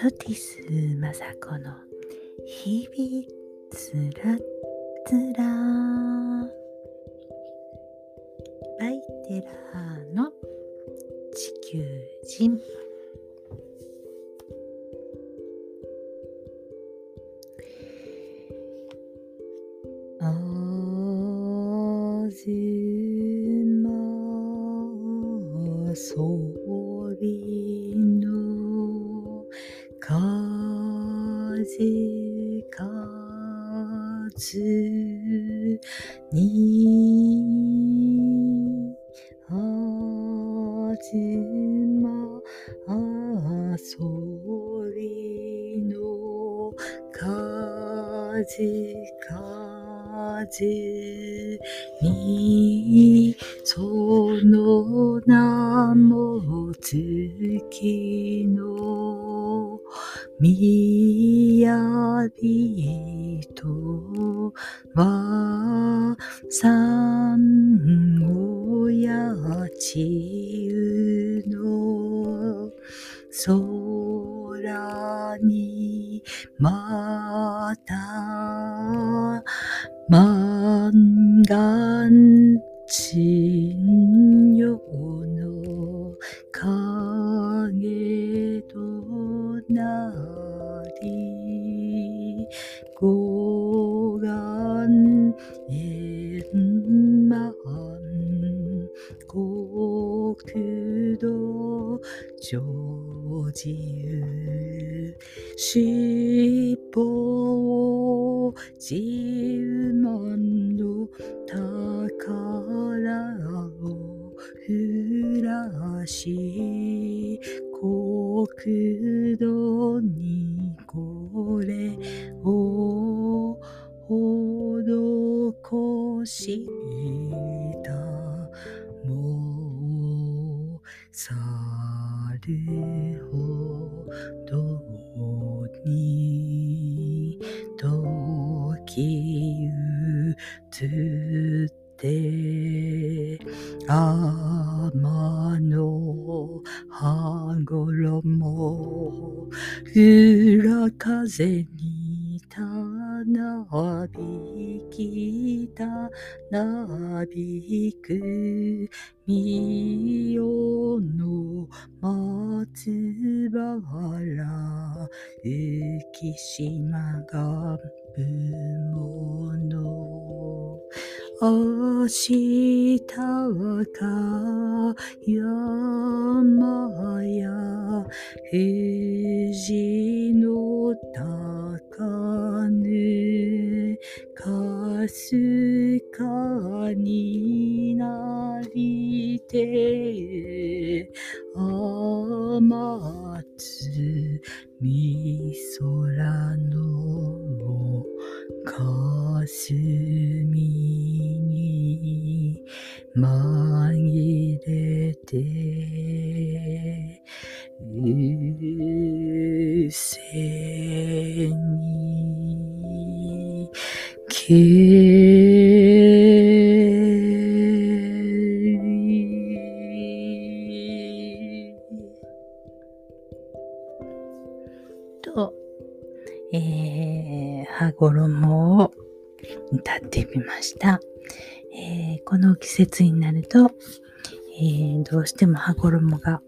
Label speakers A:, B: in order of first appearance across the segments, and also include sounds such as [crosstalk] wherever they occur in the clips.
A: ソティスマサコの日々つらつら。にあずま遊びの風風にに時ゆつって天の羽衣裏風にたなびきたなびくみよの松原浮島がぶもの。明日か山や富士の高ぬかすかになりてどうしても羽衣が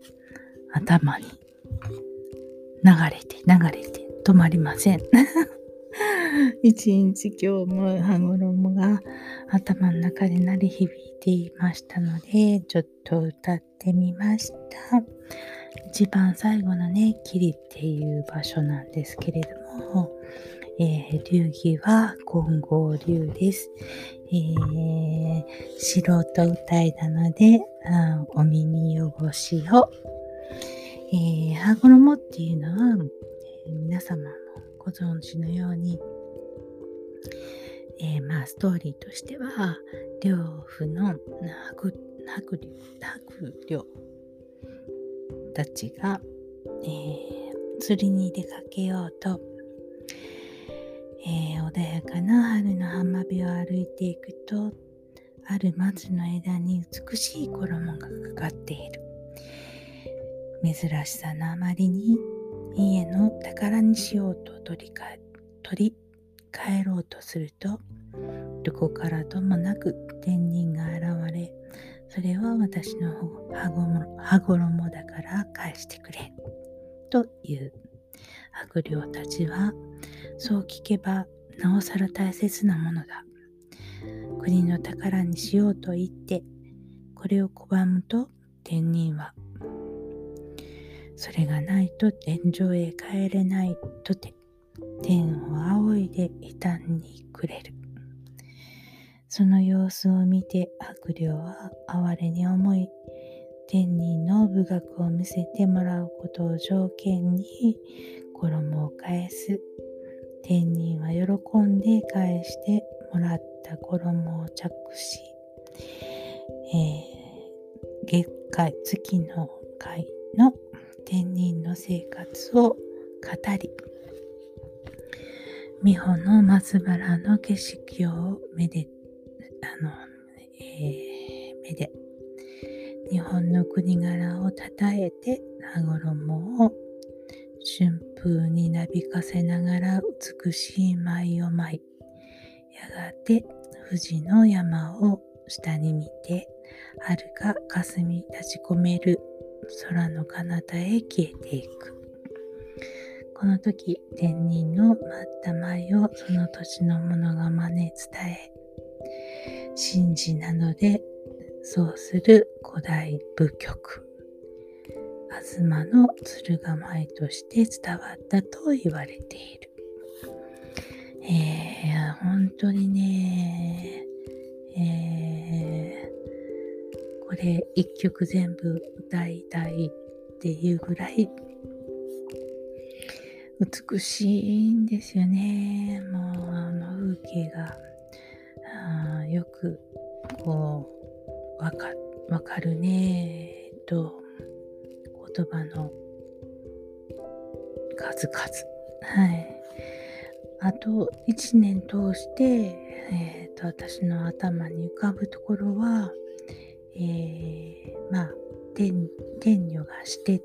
A: 頭に流れて流れて止まりません。[laughs] 一日今日も羽衣が頭の中で鳴り響いていましたので、ちょっと歌ってみました。一番最後のね、霧っていう場所なんですけれども、えー流儀は金剛流です。えー素人歌いなので、あお耳汚しを。えー、羽衣っていうのは、えー皆様もご存知のように、えーまあ、ストーリーとしては、両夫の白白竜白竜たちが、えー釣りに出かけようと、えー穏やかな春の浜辺を歩いていくと、ある松の枝に美しい衣がかかっている。珍しさのあまりに家の宝にしようと取りか取り帰ろうとするとどこからともなく天人が現れそれは私の羽衣だから返してくれという悪霊たちはそう聞けばなおさら大切なものだ。国の宝にしようと言ってこれを拒むと天人はそれがないと天井へ帰れないとて天を仰いで異端にくれる。その様子を見て悪霊は哀れに思い天人の武学を見せてもらうことを条件に衣を返す。天人は喜んで返してもらった衣を着し、えー、月界月の会の天人の生活を語り美穂の松原の景色をめであの、えー、めで日本の国柄をたたえて羽衣を春風になびかせながら美しい舞を舞いやがて富士の山を下に見て遥か霞立ち込める空の彼方へ消えていく。この時、天人の待った舞をその土地の者が真似伝え、神事なので、そうする古代部曲、東の鶴ヶ舞として伝わったと言われている。えー、本当にね、えーこれ一曲全部歌いたいっていうぐらい美しいんですよね。もうあの風景がよくこうわかわかるねと言葉の数々。はい。あと一年通して、えーと私の頭に浮かぶところはえー、まあ天天女がして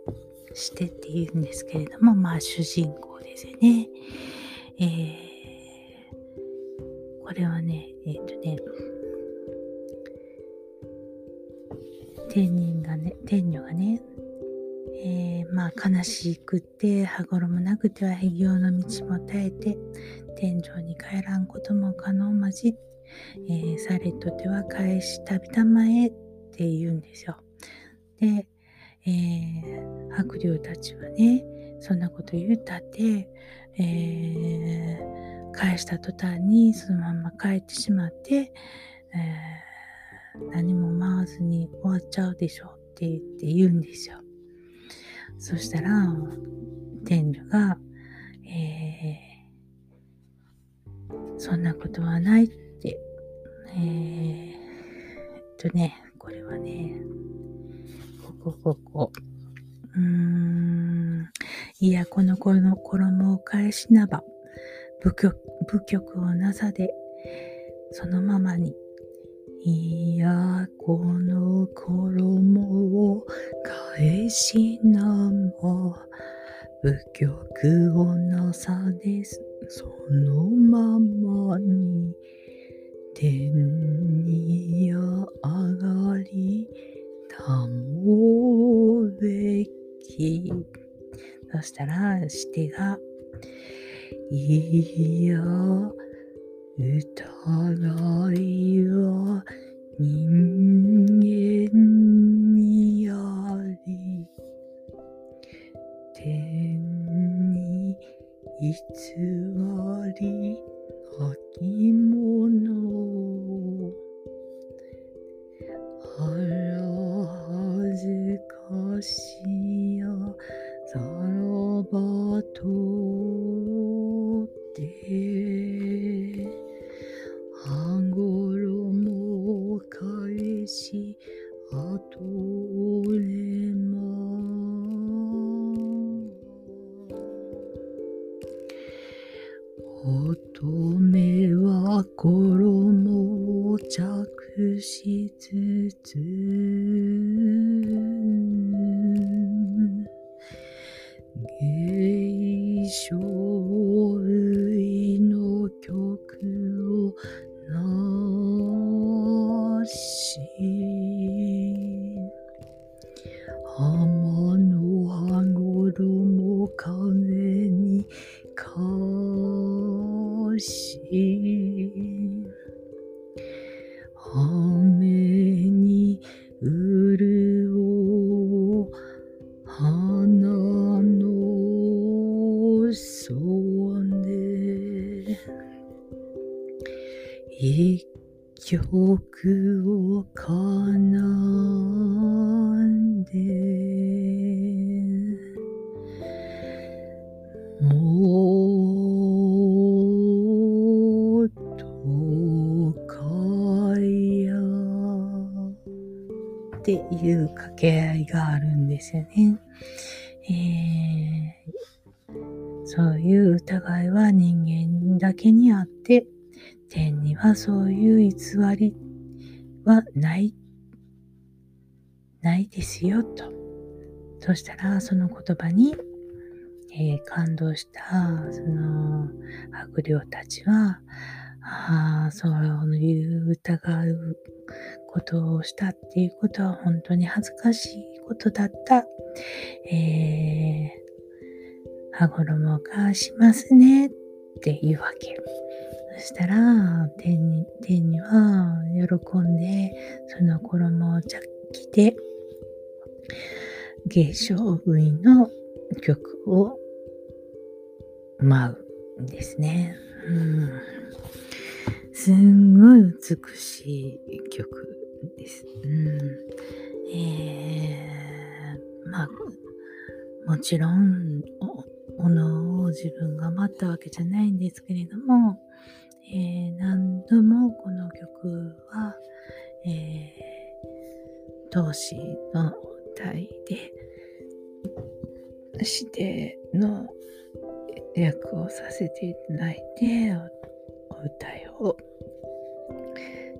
A: してって言うんですけれどもまあ主人公ですよね。えー、これはねえっ、ー、とね天人がね天女がねえー、まあ悲しくて羽衣なくては辟行の道も絶えて天井に帰らんことも可能まじ、えー、されとては返し旅たまえって言うんですよ。で、えー、白竜たちはね、そんなこと言ったって、えー、返した途端にそのまま帰ってしまって、えー、何も回わずに終わっちゃうでしょって言って言うんですよ。そしたら、天女が、えー、そんなことはないって、えー、とね、これはね、ここ、ここ。うーん。いや、この子の衣を返しなば、部局、部局をなさで、そのままに、いや、この衣を返しなば、部局をなさです。そのままに、天に上がりたもべき。そしたら、してが、いや、疑いは人間いつもり衣を着しつつ芸書いう掛け合いがあるんですよね。えー、そういう疑いは人間だけにあって、天にはそういう偽りはない、ないですよ、と。そしたら、その言葉に、えー、感動した、その、悪霊たちは、ああ、そういう疑うことをしたっていうことは本当に恥ずかしいことだった。えー、羽衣がしますねっていうわけ。そしたら、天に、天には喜んで、その衣を着て、芸商類の曲を舞うんですね。うんすんごい美しい曲です。うん、えー、まあ、もちろん、ものを自分が待ったわけじゃないんですけれども、えー、何度もこの曲は、えー、同志の体で指定の役をさせていただいてお歌いを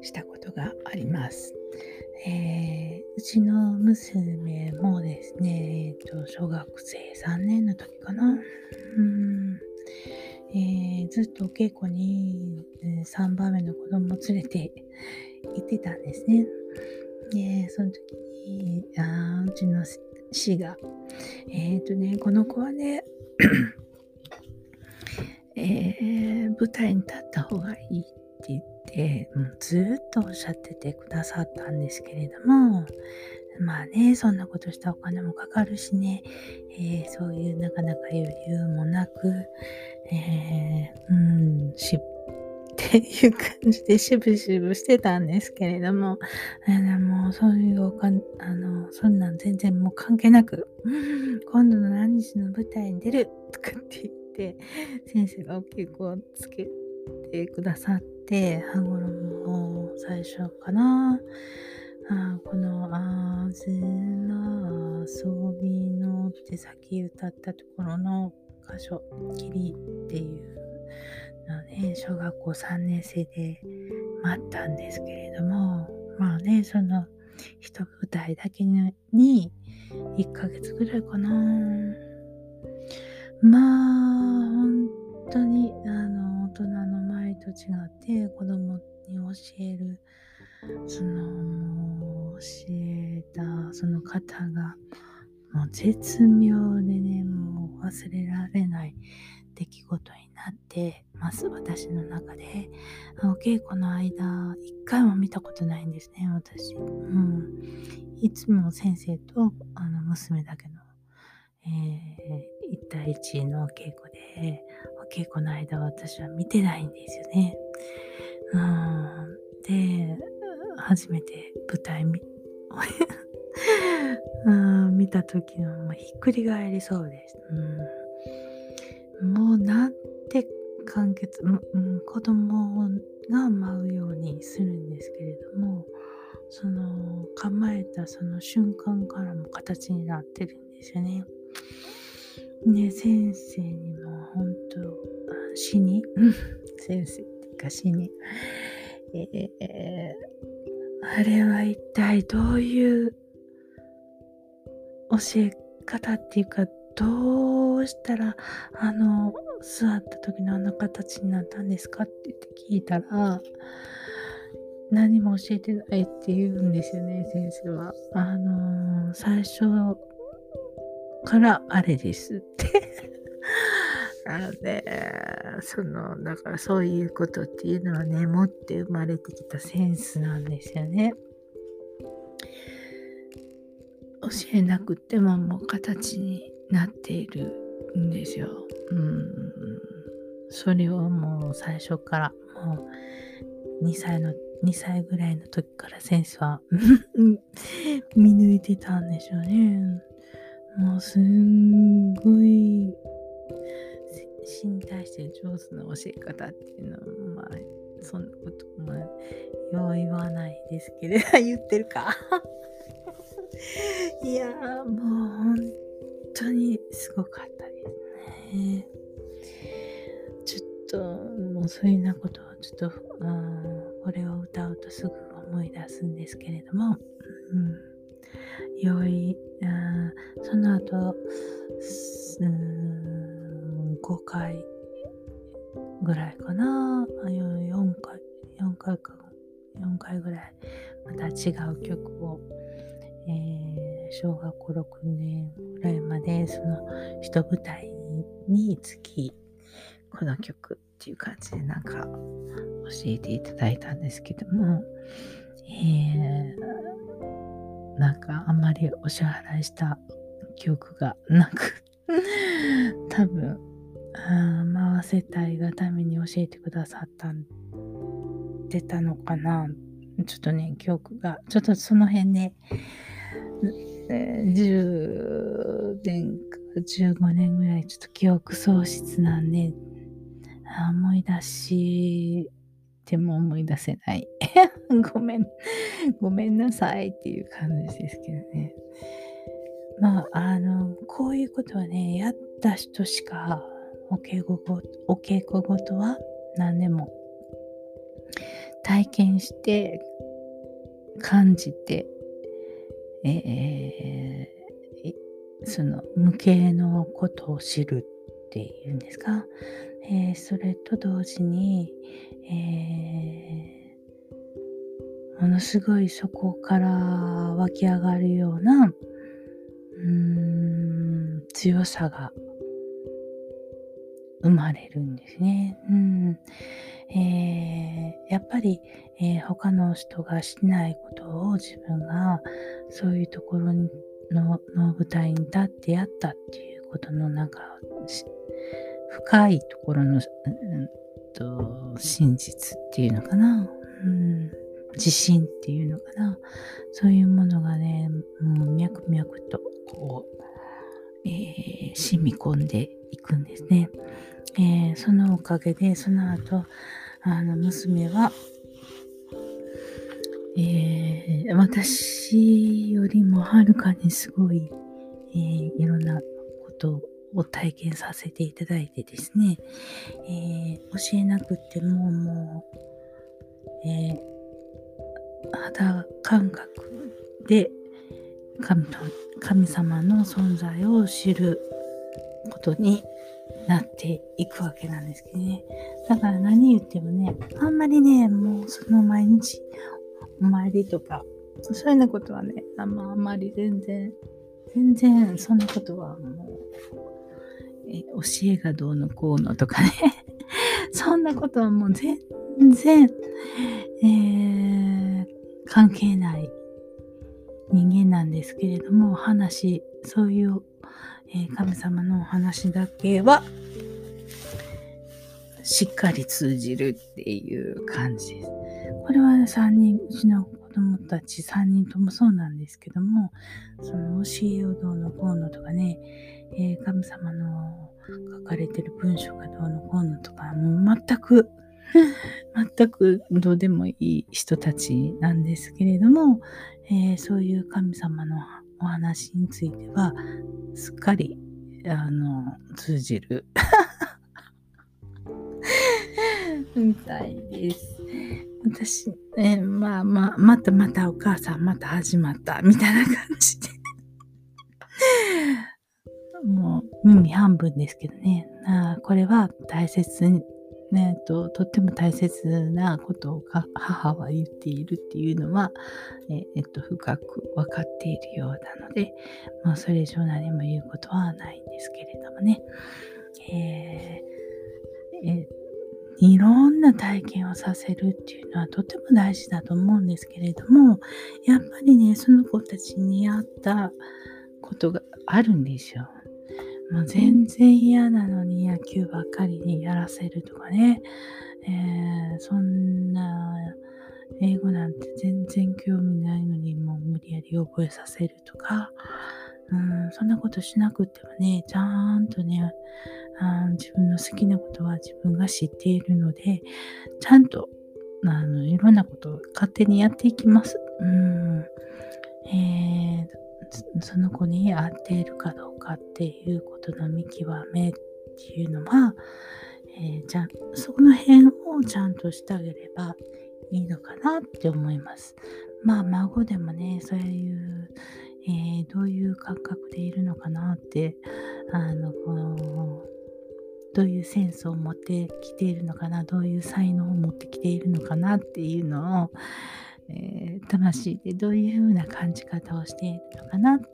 A: したことがあります。えー、うちの娘もですね、えーと、小学生3年の時かな。うんえー、ずっとお稽古に、え3番目の子供を連れて行ってたんですね。で、その時に、あうちの師が、えっ、ー、とね、この子はね、えー、舞台に立った方がいいって言って、もうずっとおっしゃっててくださったんですけれども、まあね、そんなことしたお金もかかるしね、えー、そういうなかなか余裕もなく、えー、うん、し、っていう感じでしぶしぶしてたんですけれども、えー、もうそういうお金、あの、そんなん全然もう関係なく、今度の何日の舞台に出るとかって言って、先生がお稽古をつけてくださって、羽衣を最初かな、あこのあずま遊びのって先歌ったところの箇所、きりっていうのね、小学校3年生で待ったんですけれども、まあね、その一舞台だけに1ヶ月ぐらいかな。まあ、本当に、あの、大人の前と違って子供に教える、その、教えたその方が、もう絶妙でね、もう忘れられない出来事になってます、私の中で。お稽古の間、一回も見たことないんですね、私。うん。いつも先生とあの娘だけの、えー、1対1のお稽古で、お稽古の間は私は見てないんですよね。うん。で、初めて舞台見、[laughs] うん見た時のひっくり返りそうです。うん、もうなんて完結、うん、子供が舞うようにするんですけれどもその構えたその瞬間からも形になってるんですよね。ね先生にも本当死に。先生っていうか死に、えー、あれは一体どういう教え方っていうかどうしたら、あの、座った時のあの形になったんですかって言って聞いたら、何も教えてないって言うんですよね、先生は。あのー、最初からあれですって [laughs] なので、その、だからそういうことっていうのはね、持って生まれてきたセンスなんですよね。教えなくてももう形になっているんですよ。うん。それをもう最初からもう2歳の2歳ぐらいの時から先生は [laughs] 見抜いてたんでしょうね。もうすんごい死に対して上手な教え方っていうのは、まあ、そんなこともよう言わないですけど、[laughs] 言ってるか。[laughs] いや、もう本当にすごかったですね。ちょっと、もうそういうようなことをちょっと、あこれを歌うとすぐ思い出すんですけれども、うん、良い、あその後、うん5回ぐらいかな。4回4回か4回ぐらいまた違う曲を、えー、小学校6年ぐらいまでその一舞台につきこの曲っていう感じでなんか教えていただいたんですけども、えー、なんかあんまりお支払いした記憶がなく。[laughs] 多分回せたいがために教えてくださったんでたのかな。ちょっとね記憶がちょっとその辺ね10年か15年ぐらいちょっと記憶喪失なんで思い出しても思い出せない。[laughs] ごめん、ごめんなさいっていう感じですけどね。まあ、あの、こういうことはね、やった人しかお稽古ごお稽古ごとは何でも体験して感じて、えー、その無形のことを知るっていうんですかえー、それと同時に、えー、ものすごいそこから湧き上がるような、うん、強さが生まれるんですね。うんえー、やっぱり、えー、他の人がしないことを自分がそういうところのの舞台に立ってやったっていうことのなんか深いところの、うん、と真実っていうのかな、うん、自信っていうのかな。そういうものがねもう脈々とこう、えー、染み込んでいくんですね、えー、そのおかげでその後あの娘はえー、私よりもはるかにすごい、えー、いろんなことをを体験させていただいてですね、えー、教えなくてももう、えー、肌感覚で神神様の存在を知ることになっていくわけなんですけどね。だから何言ってもね、あんまりね、もうその毎日お参りとか、そういうようなことはね、あんまあんまり全然、全然そんなことはもうえ教えがどうのこうのとかね [laughs] そんなことはもう全然、えー、関係ない人間なんですけれども、話、そういう、えー、神様のお話だけは、しっかり通じるっていう感じです。これは3人、うちの子供たち3人ともそうなんですけども、その教えをどうのこうのとかね、えー、神様の書かれてる文章がどうのこうのとか、もう全く、[laughs] 全くどうでもいい人たちなんですけれども、えー、そういう神様のお話については、すっかり、あの、通じる [laughs] みたいです。私、ね、まあまあ、またまたお母さんまた始まった、みたいな感じで半分ですけどね。あこれは大切に、ね、ととっても大切なことを母は言っているっていうのは、ええっと、深く分かっているようなので、まあ、それ以上何も言うことはないんですけれどもね。えー、えいろんな体験をさせるっていうのはとても大事だと思うんですけれども、やっぱりね、その子たちに合ったことがあるんですよ。もう全然嫌なのに野球ばっかりにやらせるとかね、えー、そんな英語なんて全然興味ないのにもう無理やり覚えさせるとか、うん、そんなことしなくてもね、ちゃんとね、あ自分の好きなことは自分が知っているので、ちゃんとあのいろんなことを勝手にやっていきます。うん。えーその子に合っているかどうかっていうことの見極めっていうのは、えー、じゃその辺をちゃんとしてあげればいいのかなって思います。まあ孫でもねそういう、えー、どういう感覚でいるのかなってあのこのどういうセンスを持ってきているのかなどういう才能を持ってきているのかなっていうのをえー、魂でどういう風な感じ方をしているのかなって。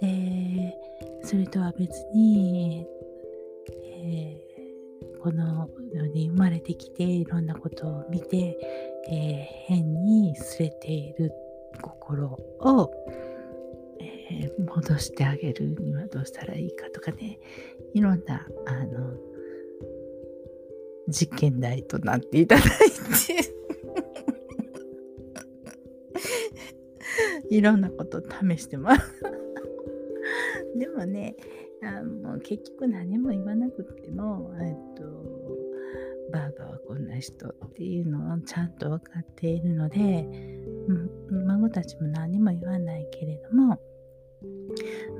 A: で、それとは別に、えー、この世に生まれてきていろんなことを見て、えー、変にすれている心を、えー、戻してあげるにはどうしたらいいかとかね、いろんな、あの、実験台となっていただいていろんなこと試してます。[laughs] でもねあもう結局何も言わなくても、えっと、ばあばはこんな人っていうのをちゃんと分かっているので、うん、孫たちも何も言わないけれども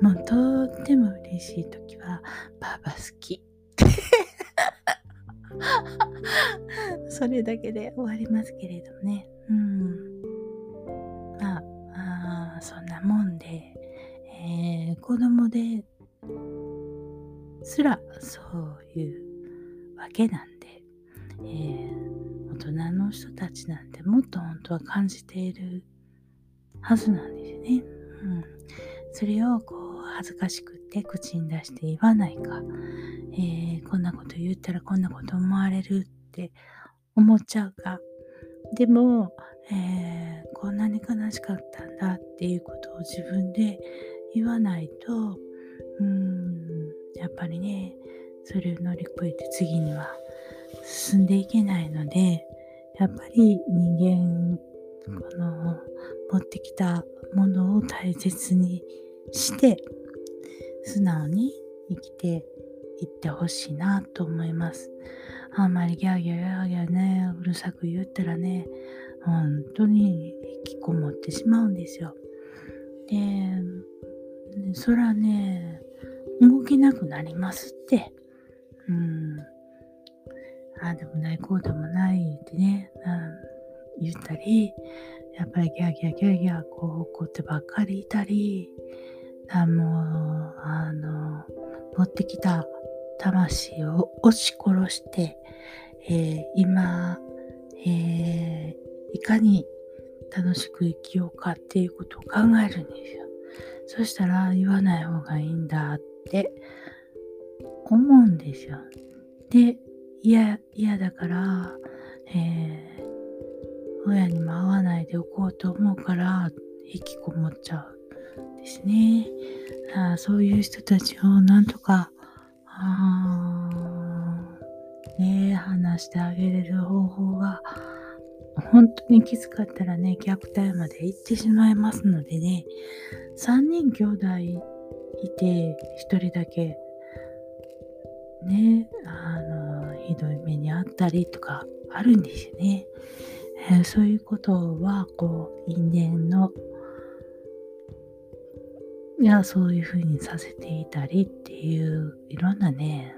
A: もうとっても嬉しい時は「ばあば好き」[laughs] それだけで終わりますけれどもね。子供ですらそういうわけなんで、えー、大人の人たちなんてもっと本当は感じているはずなんですね。うん、それをこう恥ずかしくって口に出して言わないか、えー、こんなこと言ったらこんなこと思われるって思っちゃうか。でも、えー、こんなに悲しかったんだっていうことを自分で言わないとうんやっぱりねそれを乗り越えて次には進んでいけないのでやっぱり人間この持ってきたものを大切にして素直に生きていってほしいなと思います。あんまりギャーギャーギャーギャーね、うるさく言ったらね、本当に引きこもってしまうんですよ。で、そらね、動けなくなりますって。うん。ああでもない、こうでもないってね、うん言ったり、やっぱりギャーギャーギャーギャーこう怒ってばっかりいたり、あもう、あの、持ってきた魂を押し殺して、えー、今、えー、いかに楽しく生きようかっていうことを考えるんですよ。そしたら言わない方がいいんだって思うんですよ。で、嫌、嫌だから、えー、親にも会わないでおこうと思うから引きこもっちゃうですね。あそういう人たちをなんとかあね話してあげれる方法が本当にきつかったらね虐待まで行ってしまいますのでね3人兄弟いて1人だけねあのひどい目にあったりとかあるんですよね、えー、そういうことはこう因縁のいや、そういうふうにさせていたりっていういろんなね、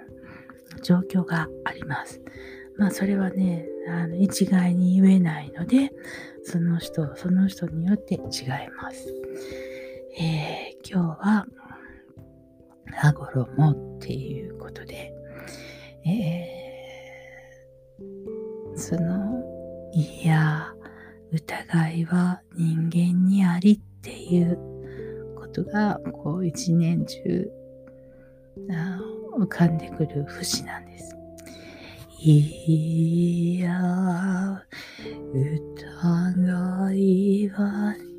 A: 状況があります。まあそれはね、あの一概に言えないので、その人、その人によって違います。えー、今日は、羽衣っていうことで、えー、その、いや、疑いは人間にありっていうことが、こう一年中浮かんでくる節なんです。いや、疑いは人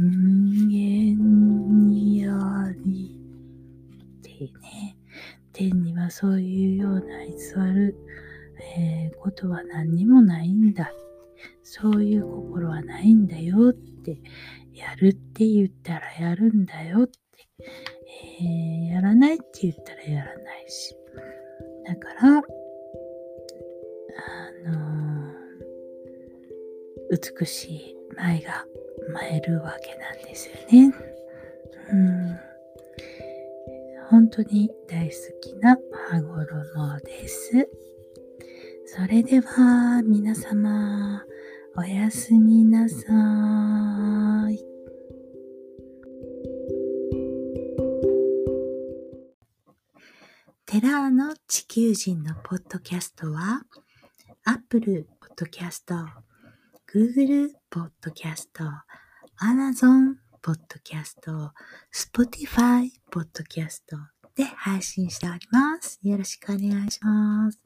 A: 間にあり。ってね、天にはそういうような偽る、えー、ことは何にもないんだ。そういう心はないんだよって、やるって言ったらやるんだよって、えー、やらないって言ったらやらないし。だから、あのー、美しい舞が舞えるわけなんですよね。うん、本当に大好きな羽衣です。それでは皆様おやすみなさい。テラーの地球人のポッドキャストは Apple Podcast、Google Podcast、Amazon Podcast、Spotify Podcast で配信しております。よろしくお願いします。